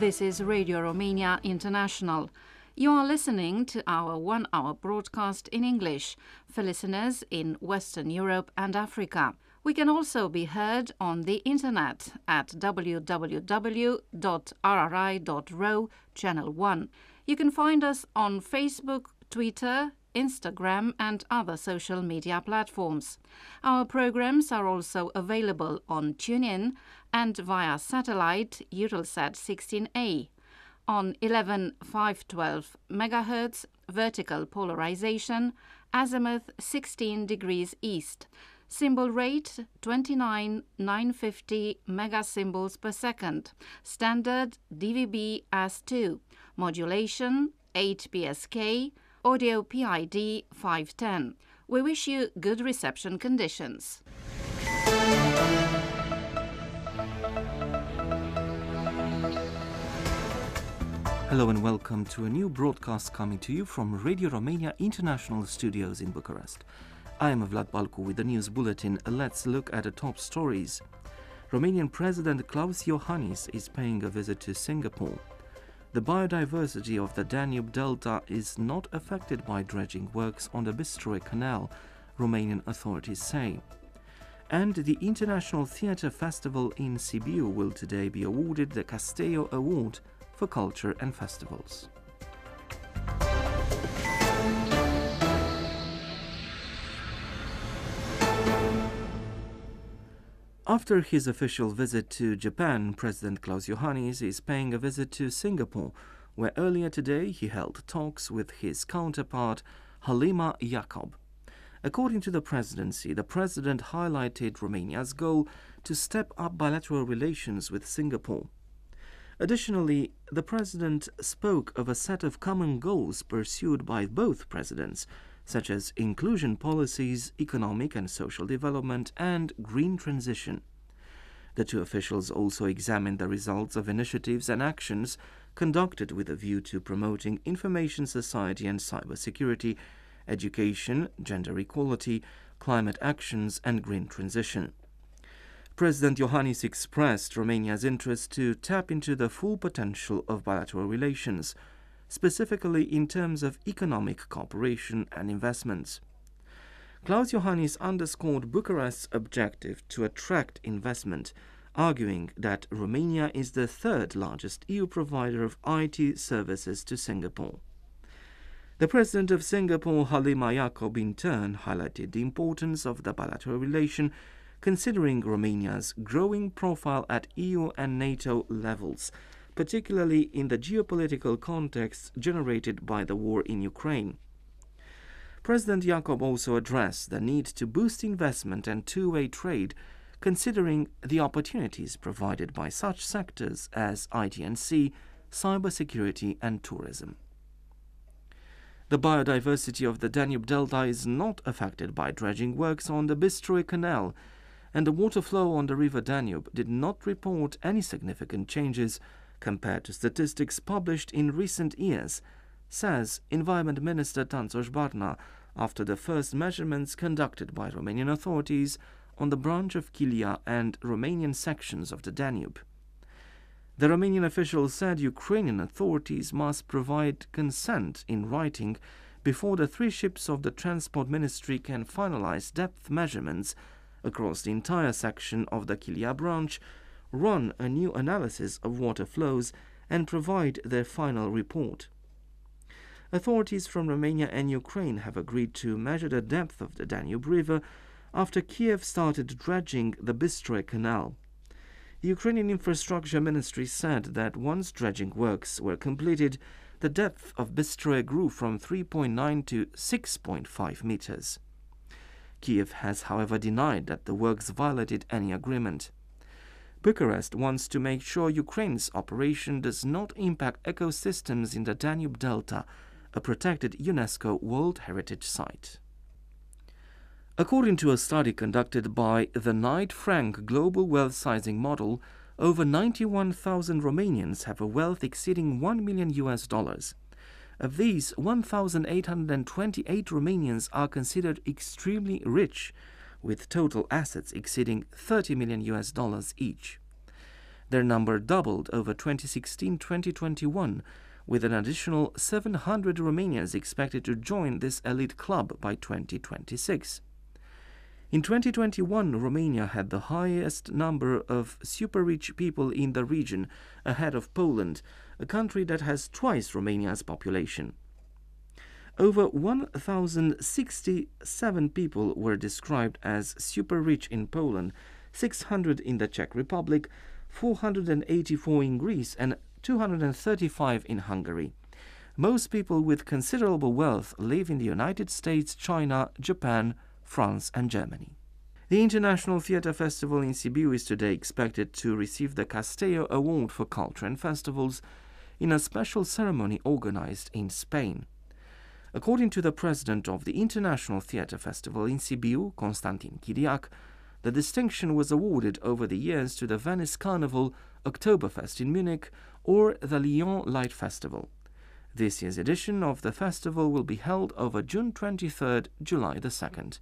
This is Radio Romania International. You are listening to our one hour broadcast in English for listeners in Western Europe and Africa. We can also be heard on the internet at www.rri.ro channel 1. You can find us on Facebook, Twitter, Instagram, and other social media platforms. Our programs are also available on TuneIn and via satellite Eutelsat 16A on 11512 MHz vertical polarization, azimuth 16 degrees east. Symbol rate 29950 megasymbols per second. Standard DVB AS2. Modulation 8 PSK. Audio PID 510. We wish you good reception conditions. Hello and welcome to a new broadcast coming to you from Radio Romania International Studios in Bucharest. I am Vlad Balcu with the news bulletin. Let's look at the top stories. Romanian President Klaus Iohannis is paying a visit to Singapore. The biodiversity of the Danube Delta is not affected by dredging works on the Bystroe Canal, Romanian authorities say. And the International Theatre Festival in Sibiu will today be awarded the Castello Award for culture and festivals. After his official visit to Japan, President Klaus Iohannis is paying a visit to Singapore, where earlier today he held talks with his counterpart Halima Yacob. According to the presidency, the president highlighted Romania's goal to step up bilateral relations with Singapore. Additionally, the president spoke of a set of common goals pursued by both presidents, such as inclusion policies, economic and social development, and green transition. The two officials also examined the results of initiatives and actions conducted with a view to promoting information society and cybersecurity, education, gender equality, climate actions, and green transition. President Iohannis expressed Romania's interest to tap into the full potential of bilateral relations, specifically in terms of economic cooperation and investments. Klaus Iohannis underscored Bucharest's objective to attract investment, arguing that Romania is the third largest EU provider of IT services to Singapore. The president of Singapore, Halima Yacob, in turn highlighted the importance of the bilateral relation considering Romania's growing profile at EU and NATO levels, particularly in the geopolitical context generated by the war in Ukraine. President Yacob also addressed the need to boost investment and two way trade, considering the opportunities provided by such sectors as IT&C, cybersecurity, and tourism. The biodiversity of the Danube Delta is not affected by dredging works on the Bystroe Canal, and the water flow on the river Danube did not report any significant changes compared to statistics published in recent years, says Environment Minister Tánczos Barna after the first measurements conducted by Romanian authorities on the branch of Kilia and Romanian sections of the Danube. The Romanian official said Ukrainian authorities must provide consent in writing before the three ships of the Transport Ministry can finalize depth measurements across the entire section of the Kilia branch, run a new analysis of water flows, and provide their final report. Authorities from Romania and Ukraine have agreed to measure the depth of the Danube River after Kiev started dredging the Bystroe Canal. The Ukrainian Infrastructure Ministry said that once dredging works were completed, the depth of Bystroe grew from 3.9 to 6.5 meters. Kiev has, however, denied that the works violated any agreement. Bucharest wants to make sure Ukraine's operation does not impact ecosystems in the Danube Delta, a protected UNESCO World Heritage Site. According to a study conducted by the Knight Frank Global Wealth Sizing Model, over 91,000 Romanians have a wealth exceeding 1 million US dollars. Of these, 1,828 Romanians are considered extremely rich, with total assets exceeding 30 million US dollars each. Their number doubled over 2016 2021, with an additional 700 Romanians expected to join this elite club by 2026. In 2021, Romania had the highest number of super rich people in the region, ahead of Poland, a country that has twice Romania's population. Over 1,067 people were described as super rich in Poland, 600 in the Czech Republic, 484 in Greece, and 235 in Hungary. Most people with considerable wealth live in the United States, China, Japan, France, and Germany. The International Theatre Festival in Sibiu is today expected to receive the Castello Award for Culture and Festivals in a special ceremony organized in Spain. According to the president of the International Theatre Festival in Sibiu, Constantin Chiriac, the distinction was awarded over the years to the Venice Carnival, Oktoberfest in Munich, or the Lyon Light Festival. This year's edition of the festival will be held over June 23rd, July the 2nd.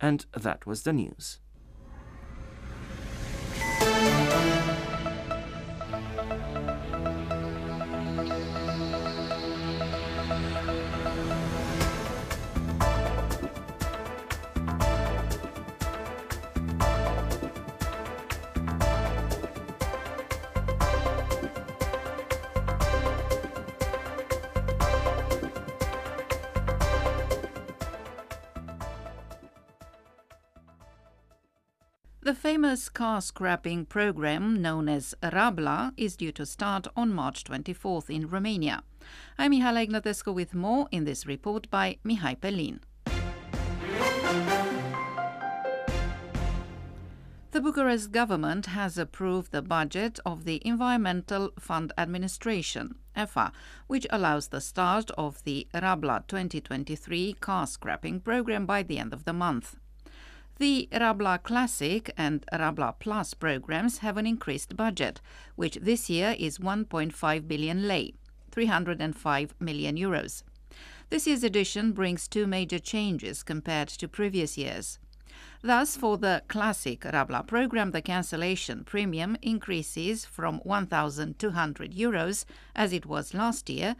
And that was the news. The car scrapping program known as Rabla is due to start on March 24th in Romania. I'm Mihaela Ignatescu with more in this report by Mihai Pelin. The Bucharest government has approved the budget of the Environmental Fund Administration, EFA, which allows the start of the Rabla 2023 car scrapping program by the end of the month. The Rabla Classic and Rabla Plus programs have an increased budget, which this year is 1.5 billion lei, 305 million euros. This year's edition brings two major changes compared to previous years. Thus, for the classic Rabla program, the cancellation premium increases from 1,200 euros, as it was last year,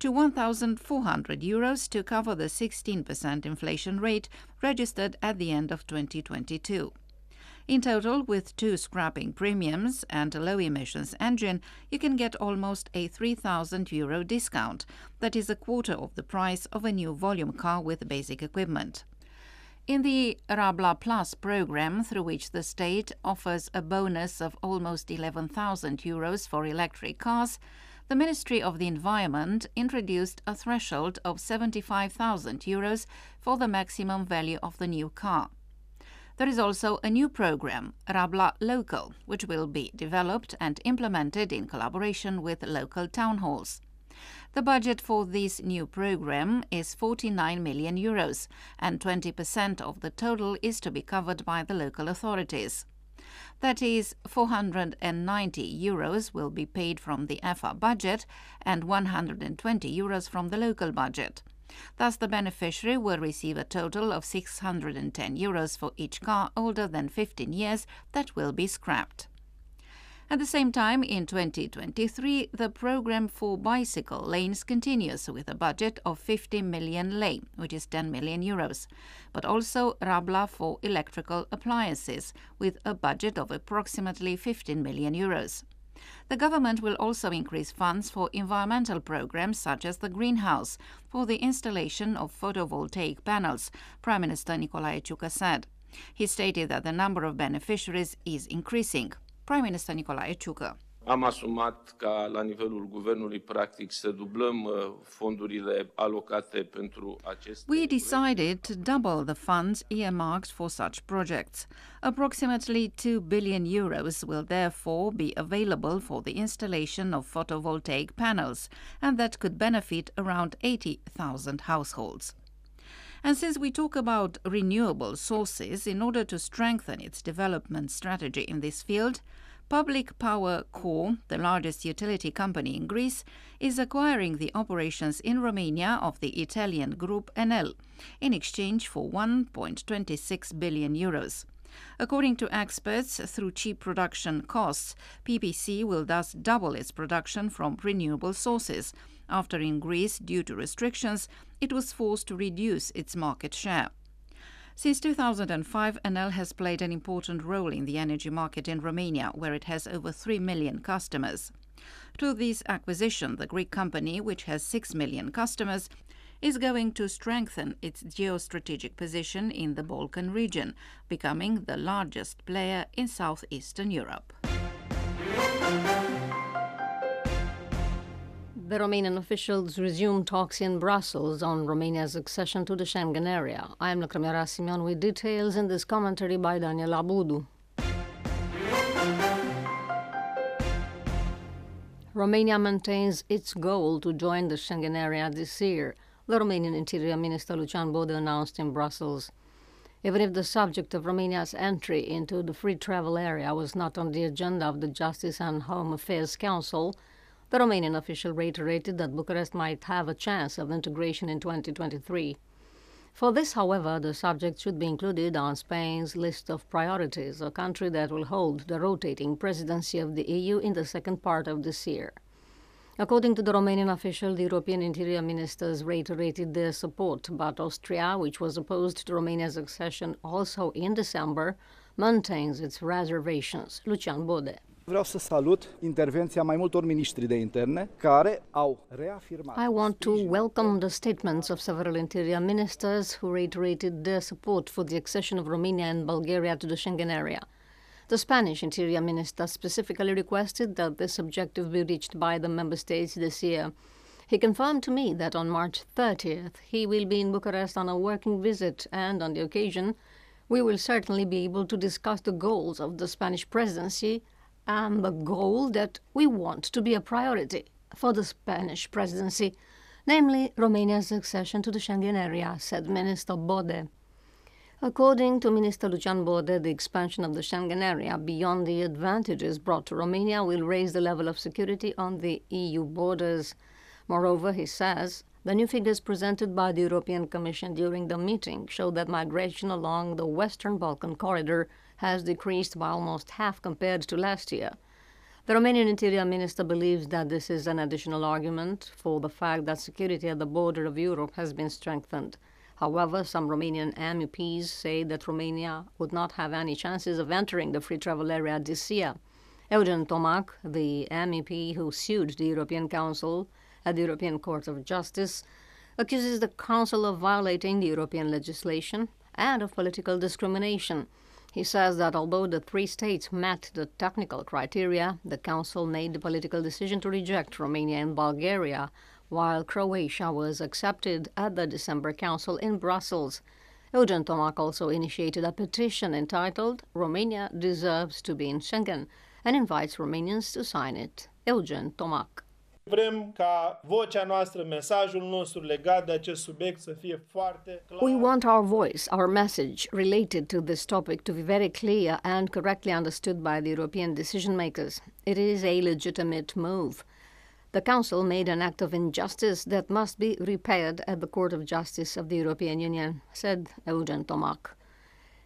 to 1,400 euros to cover the 16% inflation rate registered at the end of 2022. In total, with two scrapping premiums and a low emissions engine, you can get almost a 3,000 euro discount. That is a quarter of the price of a new volume car with basic equipment. In the Rabla Plus program, through which the state offers a bonus of almost 11,000 euros for electric cars, the Ministry of the Environment introduced a threshold of 75,000 euros for the maximum value of the new car. There is also a new program, Rabla Local, which will be developed and implemented in collaboration with local town halls. The budget for this new program is 49 million euros, and 20% of the total is to be covered by the local authorities. That is, 490 euros will be paid from the EFA budget and 120 euros from the local budget. Thus, the beneficiary will receive a total of 610 euros for each car older than 15 years that will be scrapped. At the same time, in 2023, the program for bicycle lanes continues with a budget of 50 million lei, which is 10 million euros, but also Rabla for electrical appliances, with a budget of approximately 15 million euros. The government will also increase funds for environmental programs such as the greenhouse for the installation of photovoltaic panels, Prime Minister Nicolae Ciucă said. He stated that the number of beneficiaries is increasing. Prime Minister Nicolae Ciucă. Am asumat ca la nivelul guvernului practic să dublăm uh, fondurile alocate pentru aceste We decided to double the funds earmarked for such projects. Approximately 2 billion euros will therefore be available for the installation of photovoltaic panels and that could benefit around 80,000 households. And since we talk about renewable sources, in order to strengthen its development strategy in this field, Public Power Co., the largest utility company in Greece, is acquiring the operations in Romania of the Italian group Enel in exchange for 1.26 billion euros. According to experts, through cheap production costs, PPC will thus double its production from renewable sources. After in Greece, due to restrictions, it was forced to reduce its market share. Since 2005, Enel has played an important role in the energy market in Romania, where it has over 3 million customers. Through this acquisition, the Greek company, which has 6 million customers, is going to strengthen its geostrategic position in the Balkan region, becoming the largest player in southeastern Europe. The Romanian officials resumed talks in Brussels on Romania's accession to the Schengen area. I am Lăcrămioara Simion with details in this commentary by Daniel Abudu. Romania maintains its goal to join the Schengen area this year the Romanian Interior Minister Lucian Bode announced in Brussels. Even if the subject of Romania's entry into the free travel area was not on the agenda of the Justice and Home Affairs Council, the Romanian official reiterated that Bucharest might have a chance of integration in 2023. For this, however, the subject should be included on Spain's list of priorities, a country that will hold the rotating presidency of the EU in the second part of this year. According to the Romanian official, the European interior ministers reiterated their support, but Austria, which was opposed to Romania's accession also in December, maintains its reservations. Lucian Bode. Vreau să salut intervenția mai multor ministri de interne care au reafirmat. I want to welcome the statements of several interior ministers who reiterated their support for the accession of Romania and Bulgaria to the Schengen area. The Spanish Interior Minister specifically requested that this objective be reached by the member states this year. He confirmed to me that on March 30th he will be in Bucharest on a working visit, and on the occasion, we will certainly be able to discuss the goals of the Spanish presidency and the goal that we want to be a priority for the Spanish presidency, namely Romania's accession to the Schengen area, said Minister Bode. According to Minister Lucian Bode, the expansion of the Schengen area beyond the advantages brought to Romania will raise the level of security on the EU borders. Moreover, he says, the new figures presented by the European Commission during the meeting show that migration along the Western Balkan corridor has decreased by almost half compared to last year. The Romanian Interior Minister believes that this is an additional argument for the fact that security at the border of Europe has been strengthened. However, some Romanian MEPs say that Romania would not have any chances of entering the free travel area this year. Eugen Tomac, the MEP who sued the European Council at the European Court of Justice, accuses the Council of violating the European legislation and of political discrimination. He says that although the three states met the technical criteria, the Council made the political decision to reject Romania and Bulgaria while Croatia was accepted at the December Council in Brussels. Eugen Tomac also initiated a petition entitled Romania Deserves to be in Schengen and invites Romanians to sign it. Eugen Tomac. Vrem ca vocea noastră, mesajul nostru legat de acest subiect să fie foarte clar. We want our voice, our message related to this topic to be very clear and correctly understood by the European decision makers. It is a legitimate move. The Council made an act of injustice that must be repaired at the Court of Justice of the European Union, said Eugen Tomac.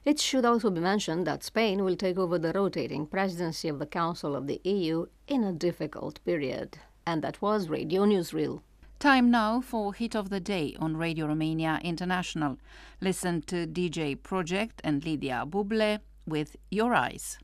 It should also be mentioned that Spain will take over the rotating presidency of the Council of the EU in a difficult period. And that was Radio Newsreel. Time now for Hit of the Day on Radio Romania International. Listen to DJ Project and Lidia Buble with Your Eyes.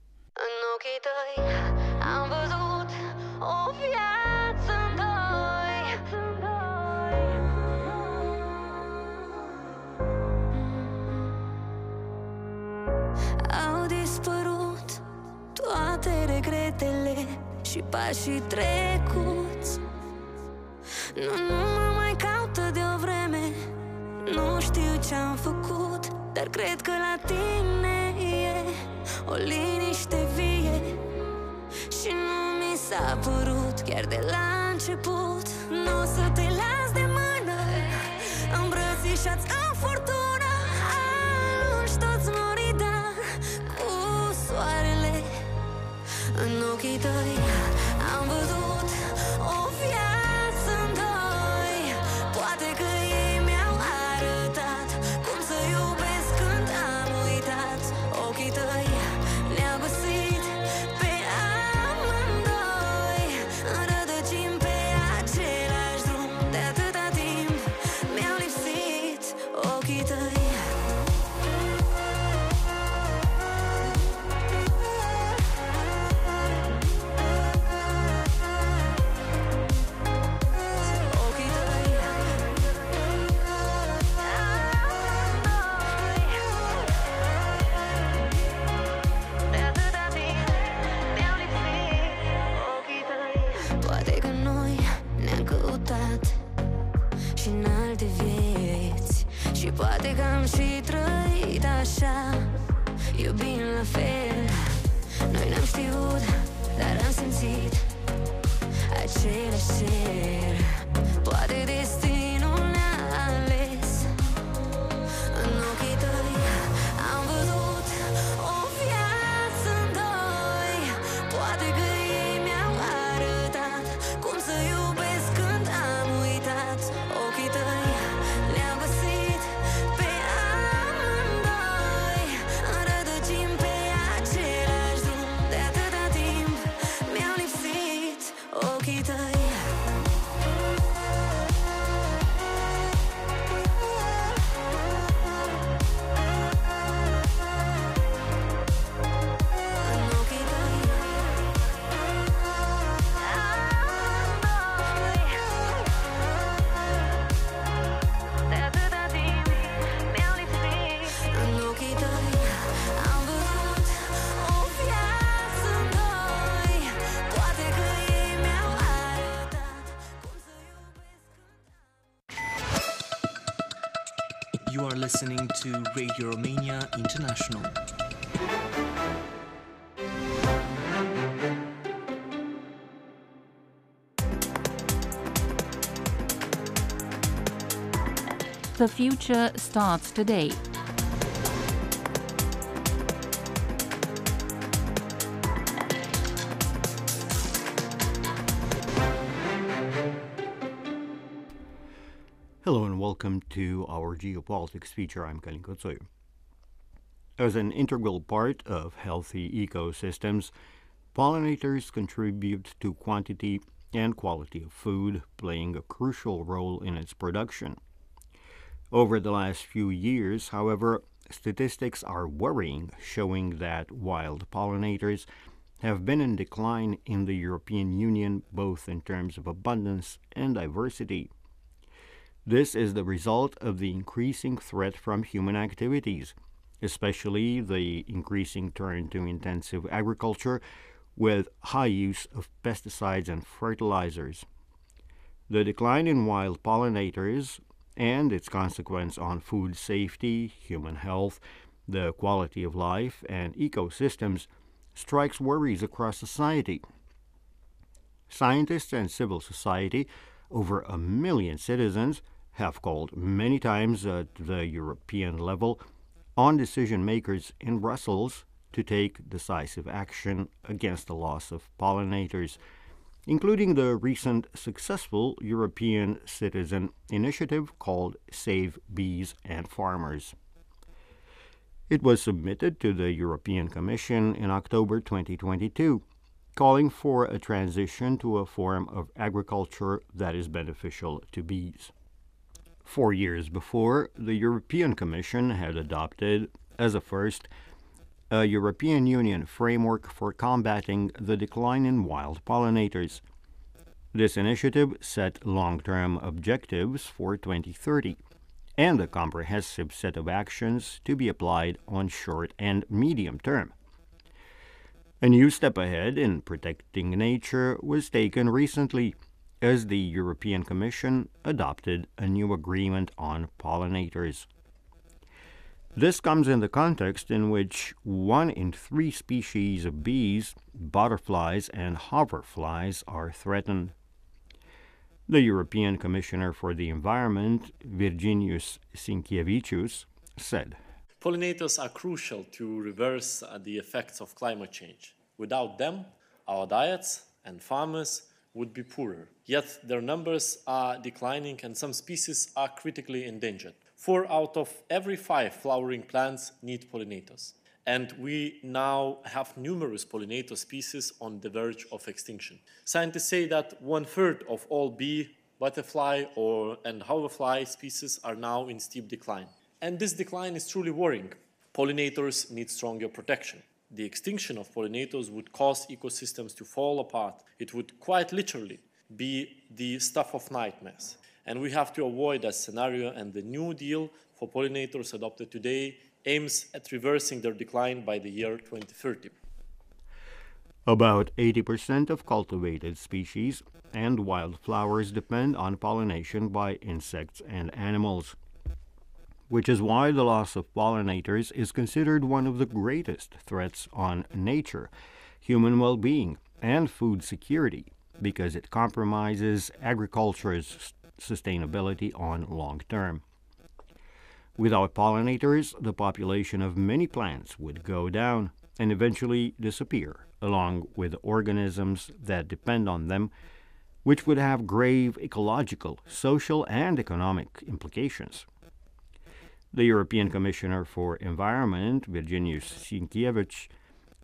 Și pașii trecuți. Nu, nu mă mai caută de o vreme. Nu știu ce-am făcut Dar cred că la tine e O liniște vie. Și nu mi s-a părut Chiar de la început. Nu o să te las de mână. Îmbrățișați în furtună În ochii tăi am văzut o viață Același cer Poate Radio Romania International. The future starts today. Welcome to our geopolitics feature. I'm Kalin Kotsoy. As an integral part of healthy ecosystems, pollinators contribute to quantity and quality of food, playing a crucial role in its production. Over the last few years, however, statistics are worrying, showing that wild pollinators have been in decline in the European Union both in terms of abundance and diversity. This is the result of the increasing threat from human activities, especially the increasing turn to intensive agriculture with high use of pesticides and fertilizers. The decline in wild pollinators and its consequence on food safety, human health, the quality of life, and ecosystems strikes worries across society. Scientists and civil society, over a million citizens, have called many times at the European level on decision makers in Brussels to take decisive action against the loss of pollinators, including the recent successful European citizen initiative called Save Bees and Farmers. It was submitted to the European Commission in October 2022, calling for a transition to a form of agriculture that is beneficial to bees. Four years before, the European Commission had adopted, as a first, a European Union framework for combating the decline in wild pollinators. This initiative set long term objectives for 2030 and a comprehensive set of actions to be applied on short and medium term. A new step ahead in protecting nature was taken recently as the European Commission adopted a new agreement on pollinators. This comes in the context in which one in three species of bees, butterflies, and hoverflies are threatened. The European Commissioner for the Environment, Virginijus Sinkevičius, said Pollinators are crucial to reverse uh, the effects of climate change. Without them, our diets and farmers would be poorer. Yet their numbers are declining and some species are critically endangered. Four out of every five flowering plants need pollinators. And we now have numerous pollinator species on the verge of extinction. Scientists say that one third of all bee, butterfly, or and hoverfly species are now in steep decline. And this decline is truly worrying. Pollinators need stronger protection. The extinction of pollinators would cause ecosystems to fall apart. It would quite literally be the stuff of nightmares. And we have to avoid that scenario, and the New Deal for pollinators adopted today aims at reversing their decline by the year 2030. About 80% of cultivated species and wildflowers depend on pollination by insects and animals. Which is why the loss of pollinators is considered one of the greatest threats on nature, human well being, and food security, because it compromises agriculture's sustainability on long term. Without pollinators, the population of many plants would go down and eventually disappear, along with organisms that depend on them, which would have grave ecological, social, and economic implications. The European Commissioner for Environment, Virginijus Sinkevičius,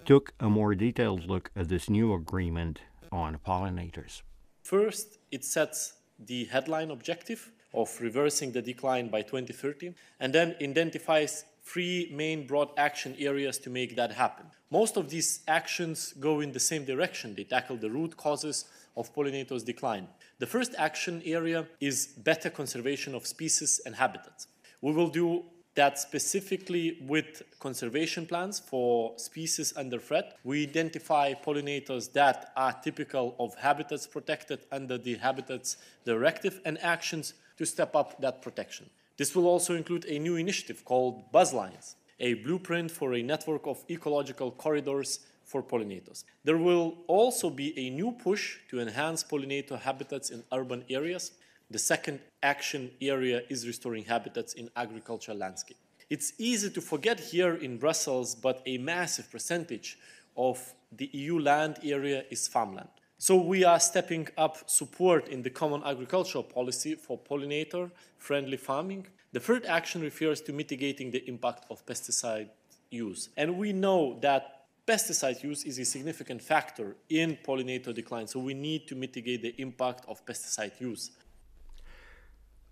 took a more detailed look at this new agreement on pollinators. First, it sets the headline objective of reversing the decline by 2030 and then identifies three main broad action areas to make that happen. Most of these actions go in the same direction. They tackle the root causes of pollinators' decline. The first action area is better conservation of species and habitats. We will do that specifically with conservation plans for species under threat. We identify pollinators that are typical of habitats protected under the Habitats Directive and actions to step up that protection. This will also include a new initiative called Buzzlines, a blueprint for a network of ecological corridors for pollinators. There will also be a new push to enhance pollinator habitats in urban areas. The second action area is restoring habitats in agricultural landscape. It's easy to forget here in Brussels, but a massive percentage of the EU land area is farmland. So we are stepping up support in the common agricultural policy for pollinator-friendly farming. The third action refers to mitigating the impact of pesticide use. And we know that pesticide use is a significant factor in pollinator decline, so we need to mitigate the impact of pesticide use.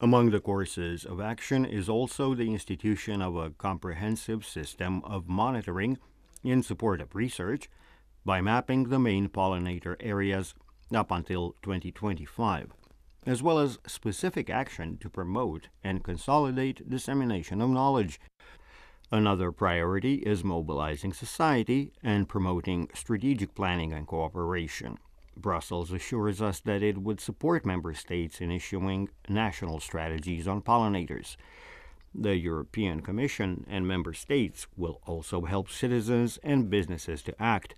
Among the courses of action is also the institution of a comprehensive system of monitoring in support of research by mapping the main pollinator areas up until 2025, as well as specific action to promote and consolidate dissemination of knowledge. Another priority is mobilizing society and promoting strategic planning and cooperation. Brussels assures us that it would support member states in issuing national strategies on pollinators. The European Commission and member states will also help citizens and businesses to act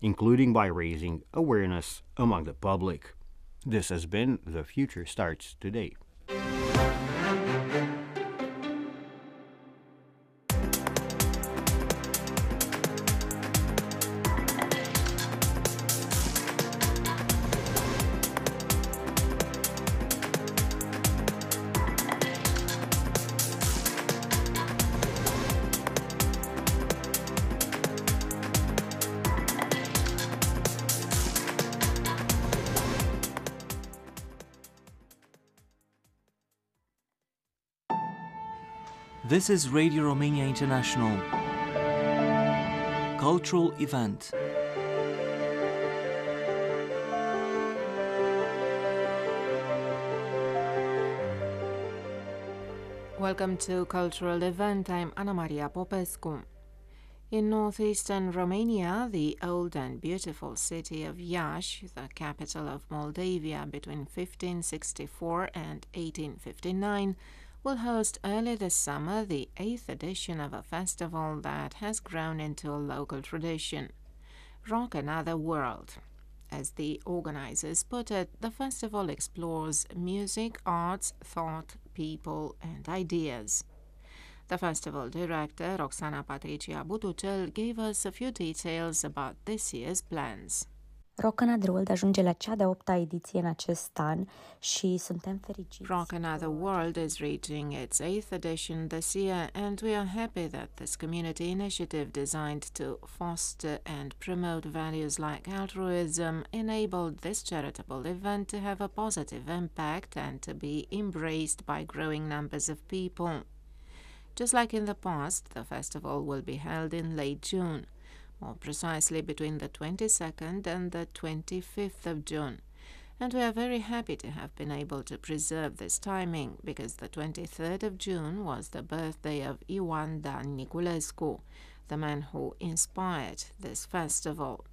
including by raising awareness among the public. This has been The Future Starts Today. This is Radio Romania International. Cultural event. Welcome to Cultural Event. I'm Ana Maria Popescu. In northeastern Romania, the old and beautiful city of Iași, the capital of Moldavia between 1564 and 1859, will host early this summer the eighth edition of a festival that has grown into a local tradition Rock Another World. As the organizers put it, the festival explores music, arts, thought, people, and ideas. The festival director, Roxana Patricia Butucel, gave us a few details about this year's plans. Rock Another World ajunge la cea de-a opta ediție în acest an și suntem fericiți. Rock Another World is reaching its eighth edition this year and we are happy that this community initiative designed to foster and promote values like altruism enabled this charitable event to have a positive impact and to be embraced by growing numbers of people. Just like in the past, the festival will be held in late June more precisely between the 22nd and the 25th of June. And we are very happy to have been able to preserve this timing because the 23rd of June was the birthday of Ioan Dan Niculescu, the man who inspired this festival.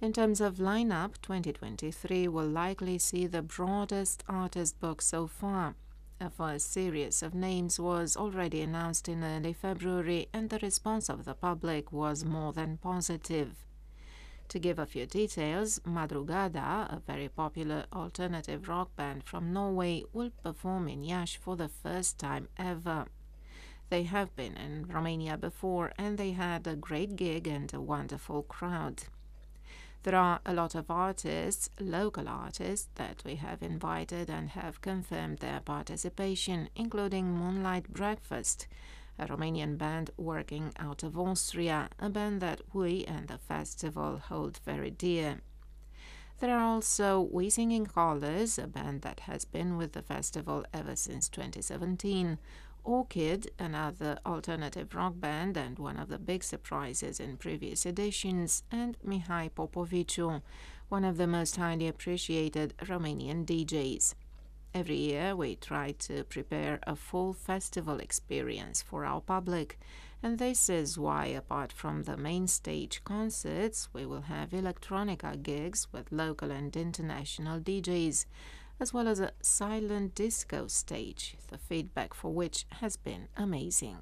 In terms of lineup, 2023 will likely see the broadest artist book so far. A first series of names was already announced in early February, and the response of the public was more than positive. To give a few details, Madrugada, a very popular alternative rock band from Norway, will perform in Iași for the first time ever. They have been in Romania before and they had a great gig and a wonderful crowd. There are a lot of artists, local artists, that we have invited and have confirmed their participation, including Moonlight Breakfast, a Romanian band working out of Austria, a band that we and the festival hold very dear. There are also We Singing Colors, a band that has been with the festival ever since 2017, Orchid, another alternative rock band and one of the big surprises in previous editions, and Mihai Popoviciu, one of the most highly appreciated Romanian DJs. Every year we try to prepare a full festival experience for our public, and this is why, apart from the main stage concerts, we will have electronica gigs with local and international DJs as well as a silent disco stage, the feedback for which has been amazing.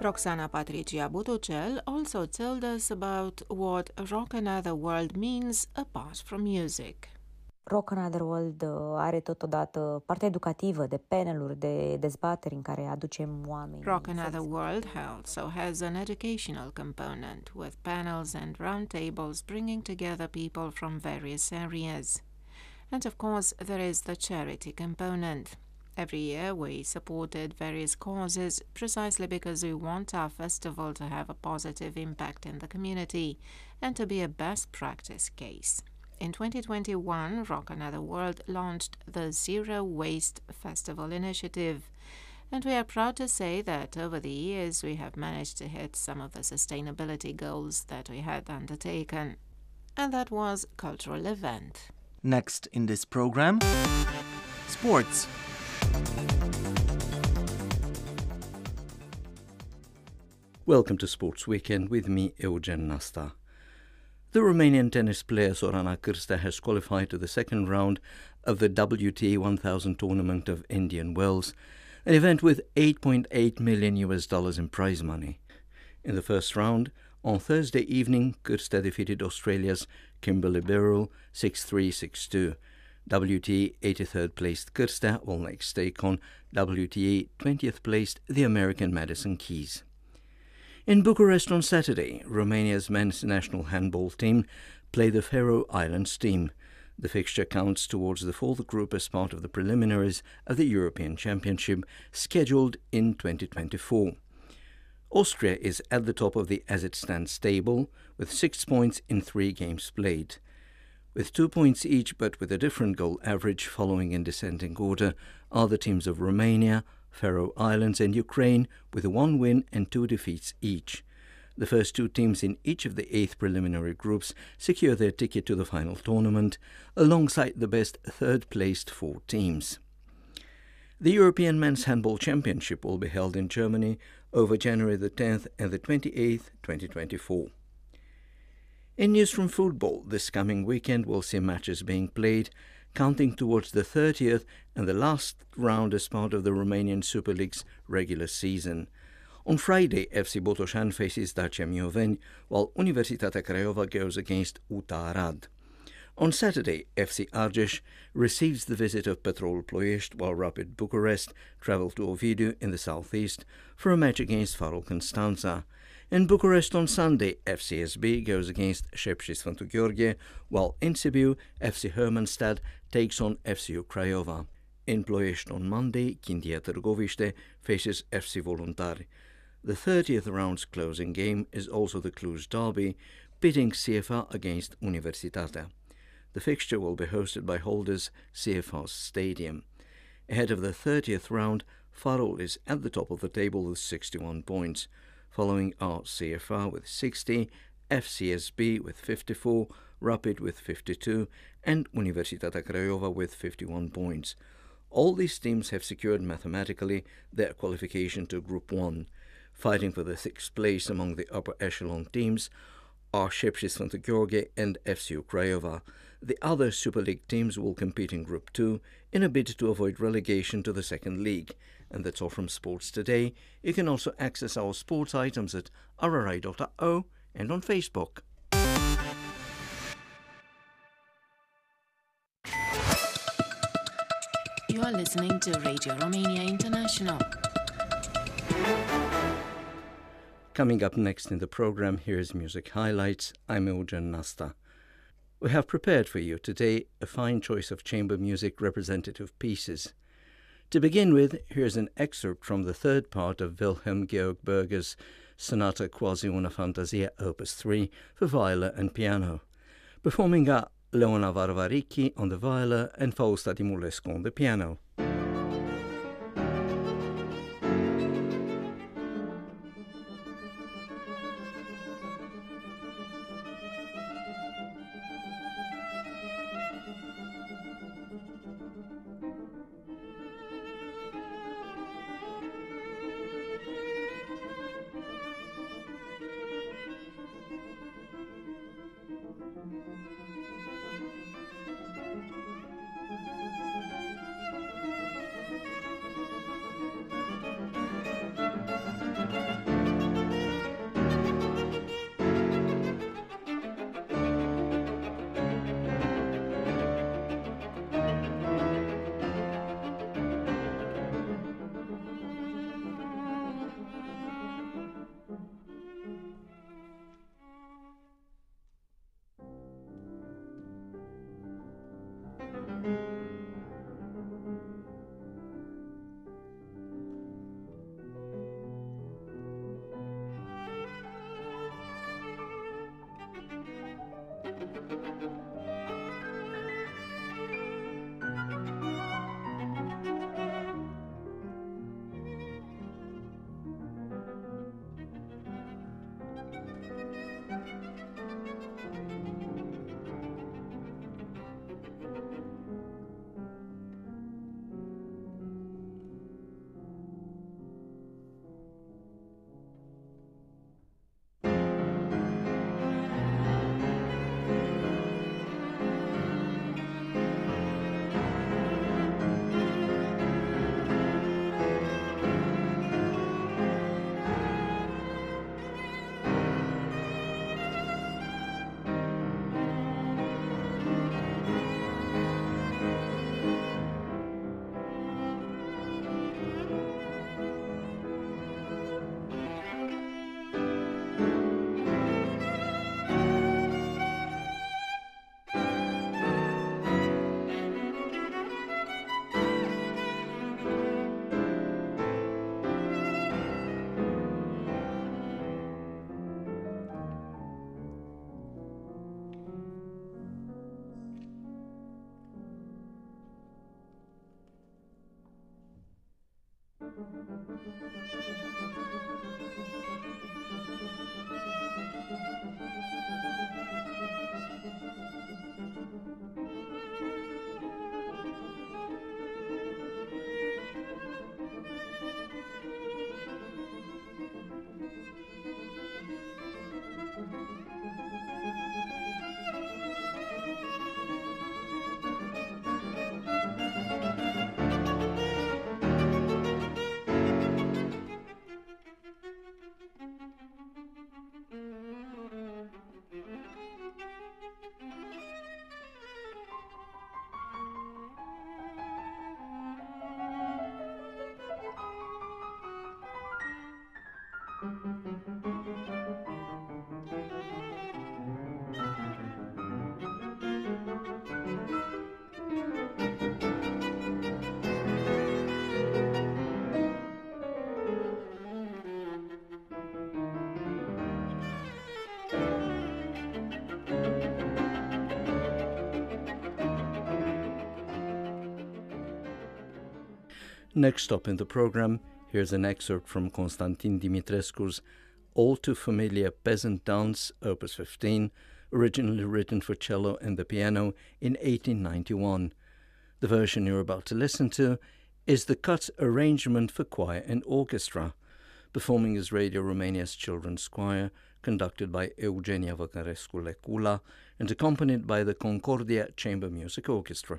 Roxana Patricia Butucel also told us about what Rock Another World means apart from music. Rock Another World uh, are totodată parte educativă de paneluri, de dezbateri în care aducem oameni. Rock Another World also has an educational component with panels and roundtables bringing together people from various areas. And of course, there is the charity component. Every year we supported various causes precisely because we want our festival to have a positive impact in the community and to be a best practice case. In 2021, Rock Another World launched the Zero Waste Festival initiative. And we are proud to say that over the years we have managed to hit some of the sustainability goals that we had undertaken. And that was cultural event. Next in this program, sports. Welcome to Sports Weekend with me, Eugen Nasta. The Romanian tennis player Sorana Cârstea has qualified to the second round of the WTA 1000 tournament of Indian Wells, an event with 8.8 million US dollars in prize money. In the first round, on Thursday evening, Cârstea defeated Australia's Kimberly Birrell 6-3-6-2. WTA 83rd placed Cârstea will next take on WTA 20th placed the American Madison Keys. In Bucharest on Saturday, Romania's men's national handball team play the Faroe Islands team. The fixture counts towards the fourth group as part of the preliminaries of the European Championship scheduled in 2024. Austria is at the top of the as it stands table with six points in three games played. With two points each but with a different goal average following in descending order are the teams of Romania, Faroe Islands, and Ukraine with one win and two defeats each. The first two teams in each of the eight preliminary groups secure their ticket to the final tournament, alongside the best third placed four teams. The European Men's Handball Championship will be held in Germany over January the 10th and the 28th, 2024. In news from football, this coming weekend we'll see matches being played counting towards the 30th and the last round as part of the Romanian Super League's regular season. On Friday, FC Botoșani faces Dacia Mioveni, while Universitatea Craiova goes against UTA Arad. On Saturday, FC Argeș receives the visit of Petrol Ploiești, while Rapid Bucharest travel to Ovidiu in the southeast for a match against Farul Constanța. In Bucharest on Sunday, FCSB goes against Sfântu Gheorghe, while in Sibiu, FC Hermannstadt takes on FCU Craiova. In Ploiești on Monday, Chindia Târgoviște faces FC Voluntari. The 30th round's closing game is also the Cluj derby, pitting CFR against Universitatea. The fixture will be hosted by holders CFR's Stadium. Ahead of the 30th round, Farul is at the top of the table with 61 points following are CFR with 60, FCSB with 54, Rapid with 52, and Universitatea Craiova with 51 points. All these teams have secured mathematically their qualification to Group 1. Fighting for the sixth place among the upper echelon teams are Shepsis Gheorghe and FCU Craiova. The other Super League teams will compete in Group 2 in a bid to avoid relegation to the second league. And that's all from Sports Today. You can also access our sports items at rri.ro and on Facebook. You are listening to Radio Romania International. Coming up next in the program, here's Music Highlights. I'm Eugen Nasta. We have prepared for you today a fine choice of chamber music representative pieces. To begin with, here's an excerpt from the third part of Wilhelm Georg Berger's Sonata Quasi una Fantasia, Opus 3, for viola and piano. Performing are Leona Varvarichi on the viola and Fausta Timulescu on the piano. Next up in the program, here's an excerpt from Constantin Dimitrescu's all too familiar Peasant Dance, Opus 15, originally written for cello and the piano in 1891. The version you're about to listen to is the cut arrangement for choir and orchestra. Performing as Radio Romania's children's choir, conducted by Eugenia Văcărescu Necula and accompanied by the Concordia Chamber Music Orchestra.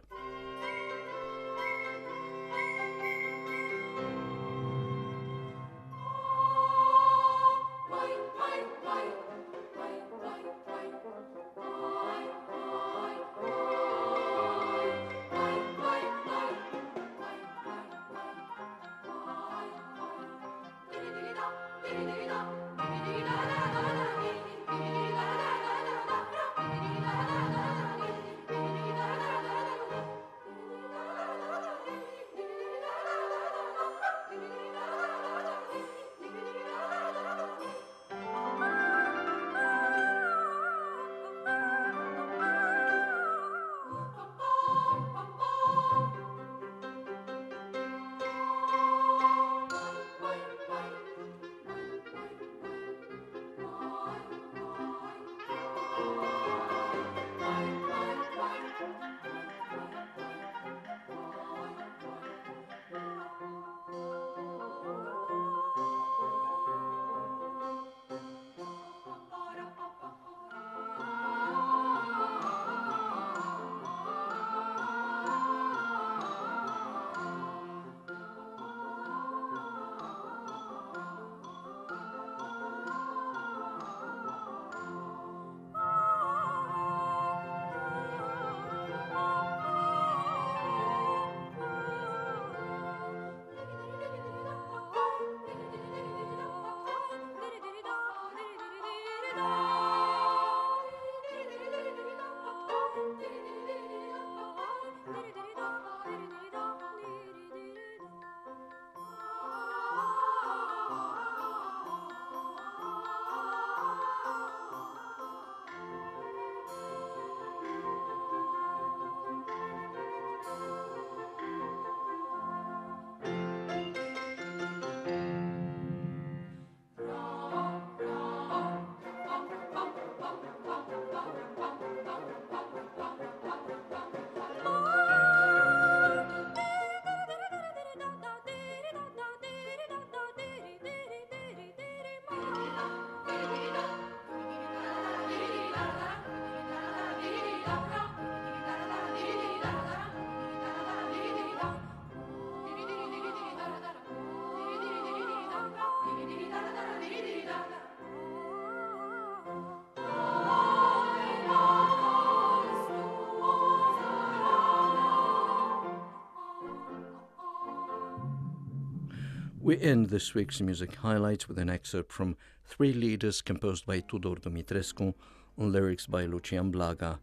We end this week's music highlights with an excerpt from Three Lieder composed by Tudor Dumitrescu on lyrics by Lucian Blaga.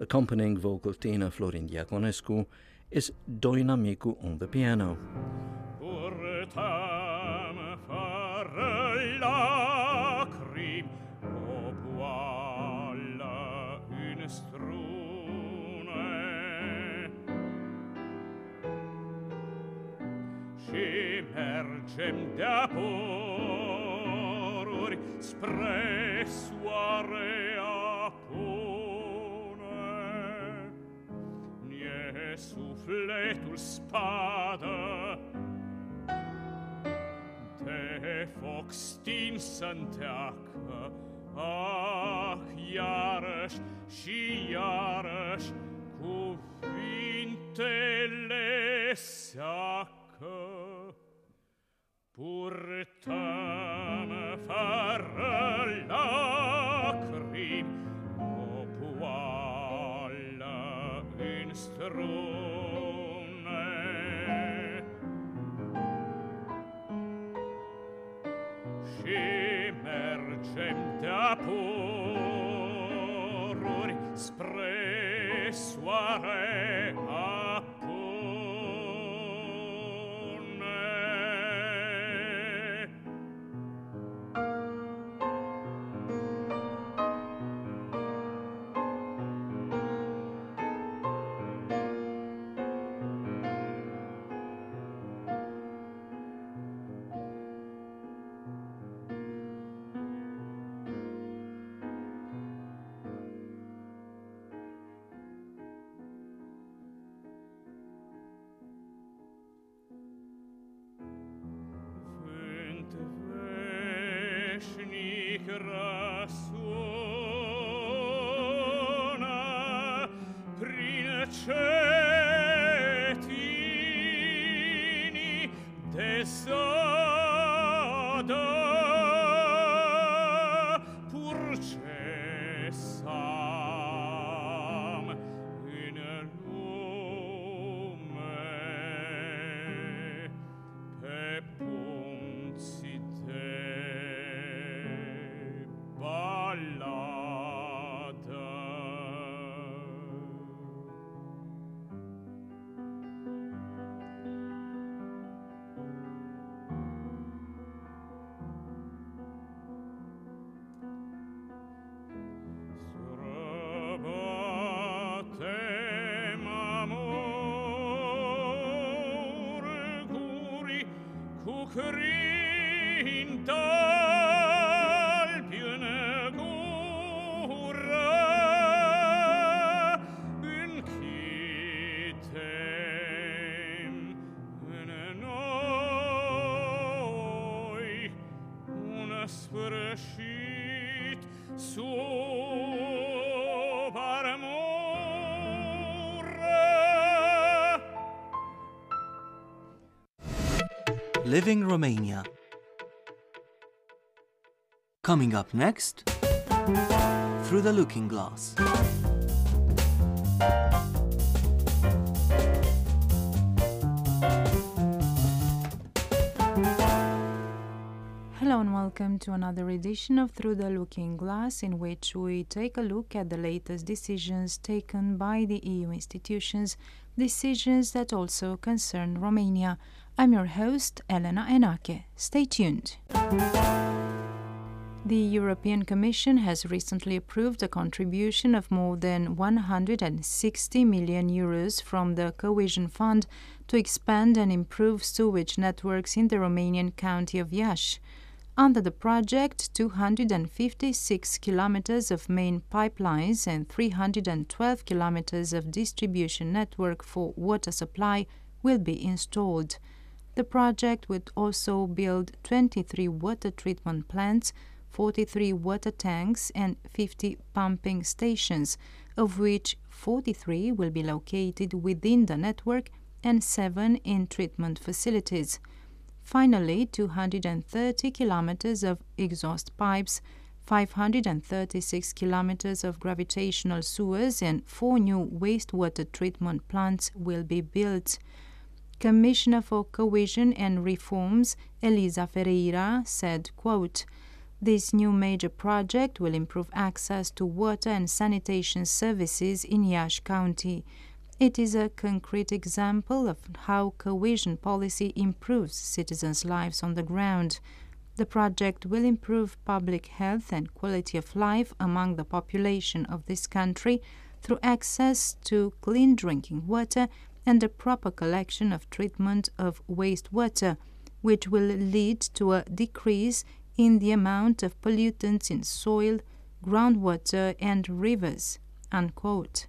Accompanying vocal tenor Florin Diaconescu is Doina Micu on the piano. Mergem de-a poruri spre soare apune. Nie sufletul spadă de foc stins înteacă, ah, iarăși și iarăși cuvintele seacă. pur tame farra lacrim o pualla mercente a pururi spressuare desada Living Romania. Coming up next, Through the Looking Glass. Hello and welcome to another edition of Through the Looking Glass, in which we take a look at the latest decisions taken by the EU institutions, decisions that also concern Romania. I'm your host, Elena Enache. Stay tuned. The European Commission has recently approved a contribution of more than 160 million euros from the Cohesion Fund to expand and improve sewage networks in the Romanian county of Iași. Under the project, 256 kilometers of main pipelines and 312 kilometers of distribution network for water supply will be installed. The project would also build 23 water treatment plants, 43 water tanks, and 50 pumping stations, of which 43 will be located within the network and 7 in treatment facilities. Finally, 230 kilometers of exhaust pipes, 536 kilometers of gravitational sewers, and four new wastewater treatment plants will be built. Commissioner for Cohesion and Reforms, Elisa Ferreira, said, quote, this new major project will improve access to water and sanitation services in Iași County. It is a concrete example of how cohesion policy improves citizens' lives on the ground. The project will improve public health and quality of life among the population of this country through access to clean drinking water and the proper collection of treatment of wastewater, which will lead to a decrease in the amount of pollutants in soil, groundwater, and rivers. Unquote.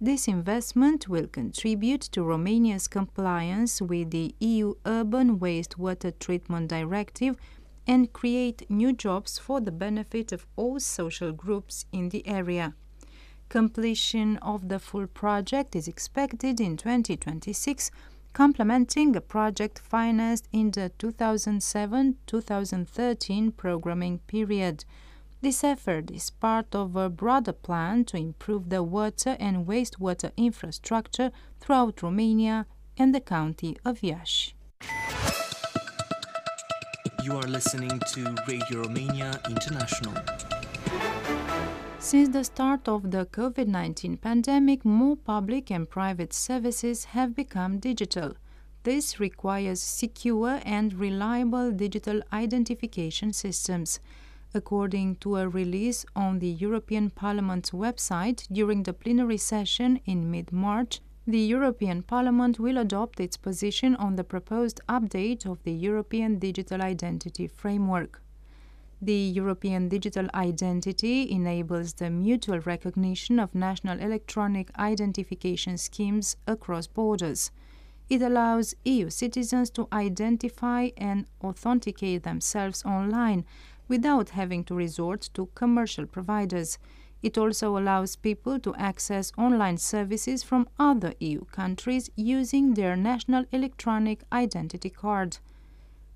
This investment will contribute to Romania's compliance with the EU Urban Wastewater Treatment Directive and create new jobs for the benefit of all social groups in the area. Completion of the full project is expected in 2026, complementing a project financed in the 2007 2013 programming period. This effort is part of a broader plan to improve the water and wastewater infrastructure throughout Romania and the county of Iași. You are listening to Radio Romania International. Since the start of the COVID 19 pandemic, more public and private services have become digital. This requires secure and reliable digital identification systems. According to a release on the European Parliament's website during the plenary session in mid March, the European Parliament will adopt its position on the proposed update of the European Digital Identity Framework. The European Digital Identity enables the mutual recognition of national electronic identification schemes across borders. It allows EU citizens to identify and authenticate themselves online without having to resort to commercial providers. It also allows people to access online services from other EU countries using their national electronic identity card.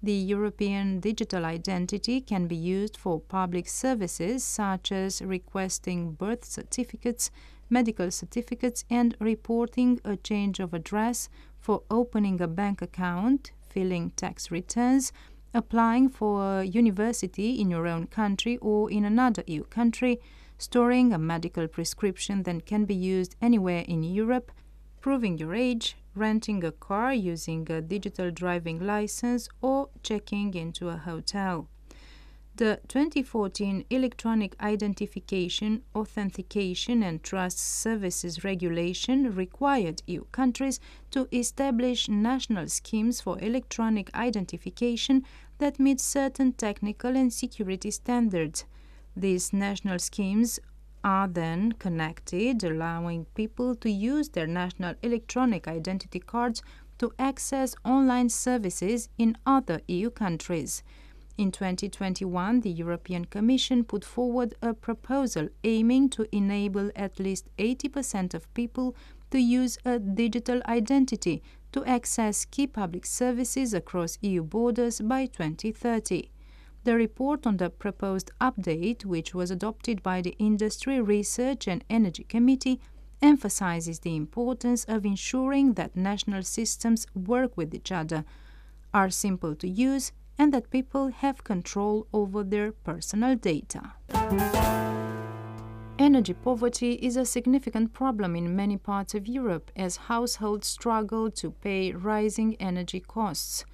The European digital identity can be used for public services such as requesting birth certificates, medical certificates, and reporting a change of address for opening a bank account, filling tax returns, applying for a university in your own country or in another EU country, storing a medical prescription that can be used anywhere in Europe, proving your age, renting a car using a digital driving license, or checking into a hotel. The 2014 Electronic Identification, Authentication and Trust Services Regulation required EU countries to establish national schemes for electronic identification that meet certain technical and security standards. These national schemes are then connected, allowing people to use their national electronic identity cards to access online services in other EU countries. In 2021, the European Commission put forward a proposal aiming to enable at least 80% of people to use a digital identity to access key public services across EU borders by 2030. The report on the proposed update, which was adopted by the Industry, Research and Energy Committee, emphasizes the importance of ensuring that national systems work with each other, are simple to use, and that people have control over their personal data. Energy poverty is a significant problem in many parts of Europe as households struggle to pay rising energy costs.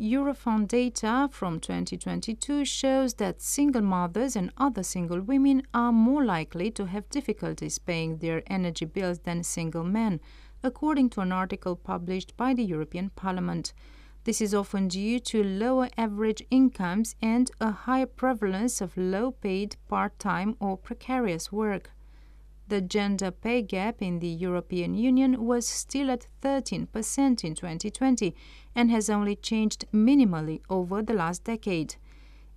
Eurofound data from 2022 shows that single mothers and other single women are more likely to have difficulties paying their energy bills than single men, according to an article published by the European Parliament. This is often due to lower average incomes and a higher prevalence of low paid part time or precarious work. The gender pay gap in the European Union was still at 13% in 2020 and has only changed minimally over the last decade.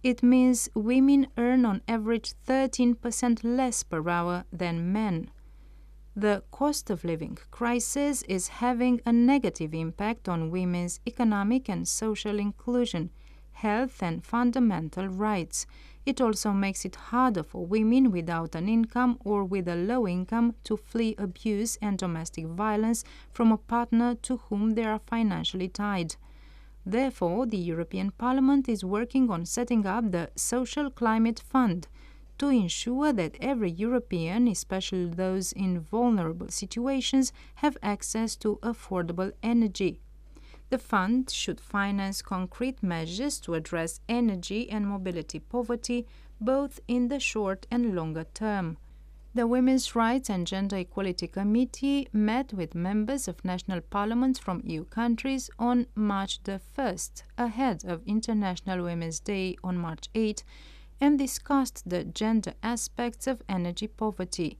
It means women earn on average 13% less per hour than men. The cost of living crisis is having a negative impact on women's economic and social inclusion, health, and fundamental rights. It also makes it harder for women without an income or with a low income to flee abuse and domestic violence from a partner to whom they are financially tied. Therefore, the European Parliament is working on setting up the Social Climate Fund to ensure that every European, especially those in vulnerable situations, have access to affordable energy. The fund should finance concrete measures to address energy and mobility poverty both in the short and longer term. The Women's Rights and Gender Equality Committee met with members of national parliaments from EU countries on March the 1st, ahead of International Women's Day on March 8, and discussed the gender aspects of energy poverty.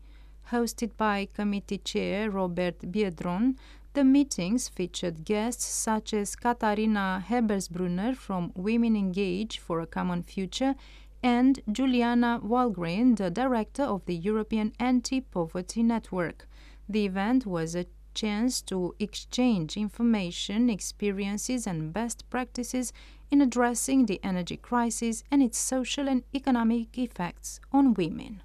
Hosted by committee chair Robert Biedron, the meetings featured guests such as Katarina Habersbrunner from Women Engage for a Common Future and Juliana Wahlgren, the director of the European Anti Poverty Network. The event was a chance to exchange information, experiences, and best practices in addressing the energy crisis and its social and economic effects on women.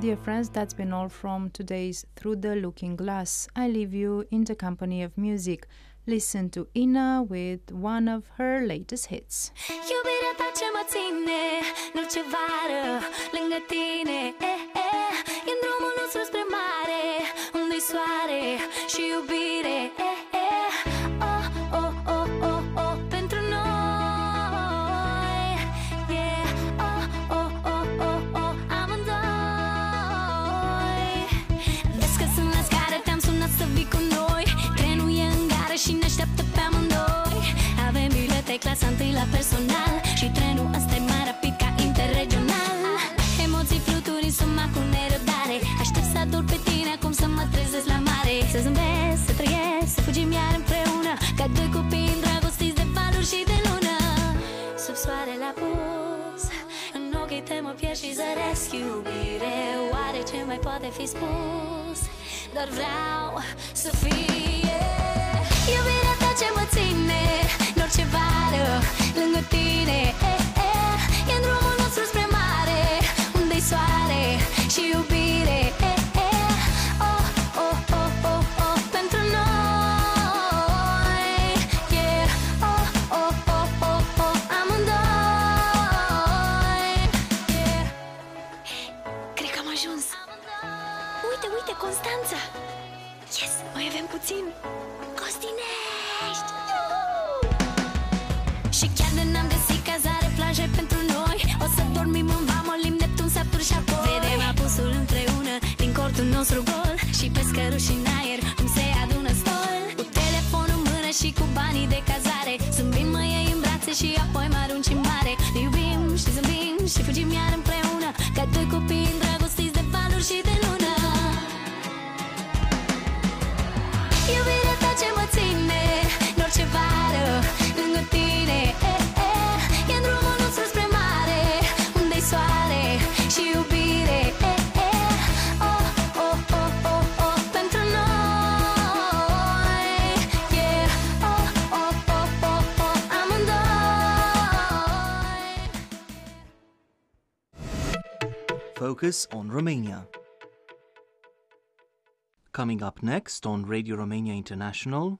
Dear friends, that's been all from today's Through the Looking Glass. I leave you in the company of music. Listen to INNA with one of her latest hits. Iubirea ta ce mă ține În orice vară lângă tine eh, eh. E drumul nostru spre mare Unde-i soare și iubire eh, la personal Și trenul ăsta e mai rapid ca interregional. Emoții fluturi insuma cu nerăbdare. Aștept să ador pe tine acum să mă trezesc la mare. Să zâmbesc, să trăiesc, să fugim iar împreună. Ca doi copii îndrăgostiți de valuri și de lună. Sub soare la pus În ochii te mă pierd și zăresc. Iubire Oare ce mai poate fi spus? Doar vreau să fie. Iubirea ta ce mă ține în orice vară. Lângă tine e, e, E Focus on Romania. Coming up next on Radio Romania International.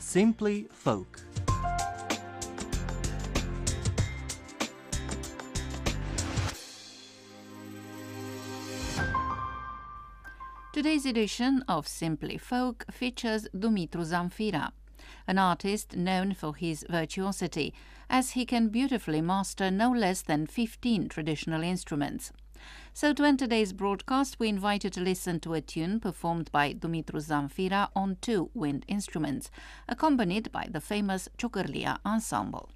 Simply Folk. Today's edition of Simply Folk features Dumitru Zamfira, an artist known for his virtuosity, as he can beautifully master no less than 15 traditional instruments. So, to end today's broadcast, we invite you to listen to a tune performed by Dumitru Zamfira on two wind instruments, accompanied by the famous Ciocărlia Ensemble.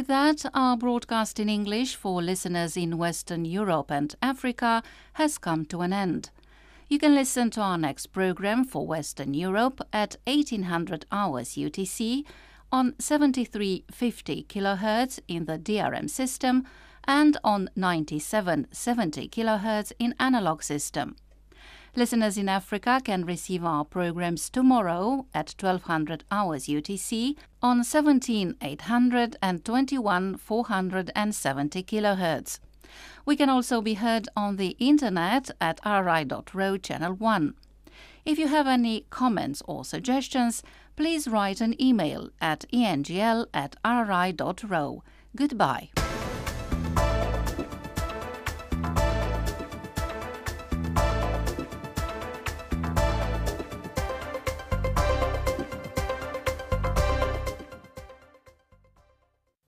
With that, our broadcast in English for listeners in Western Europe and Africa has come to an end. You can listen to our next program for Western Europe at 1800 hours UTC on 7350 kHz in the DRM system and on 9770 kHz in analog system. Listeners in Africa can receive our programs tomorrow at 1200 hours UTC on 17800 and 21470 kHz. We can also be heard on the internet at rri.ro channel 1. If you have any comments or suggestions, please write an email at engl at rri.ro. Goodbye.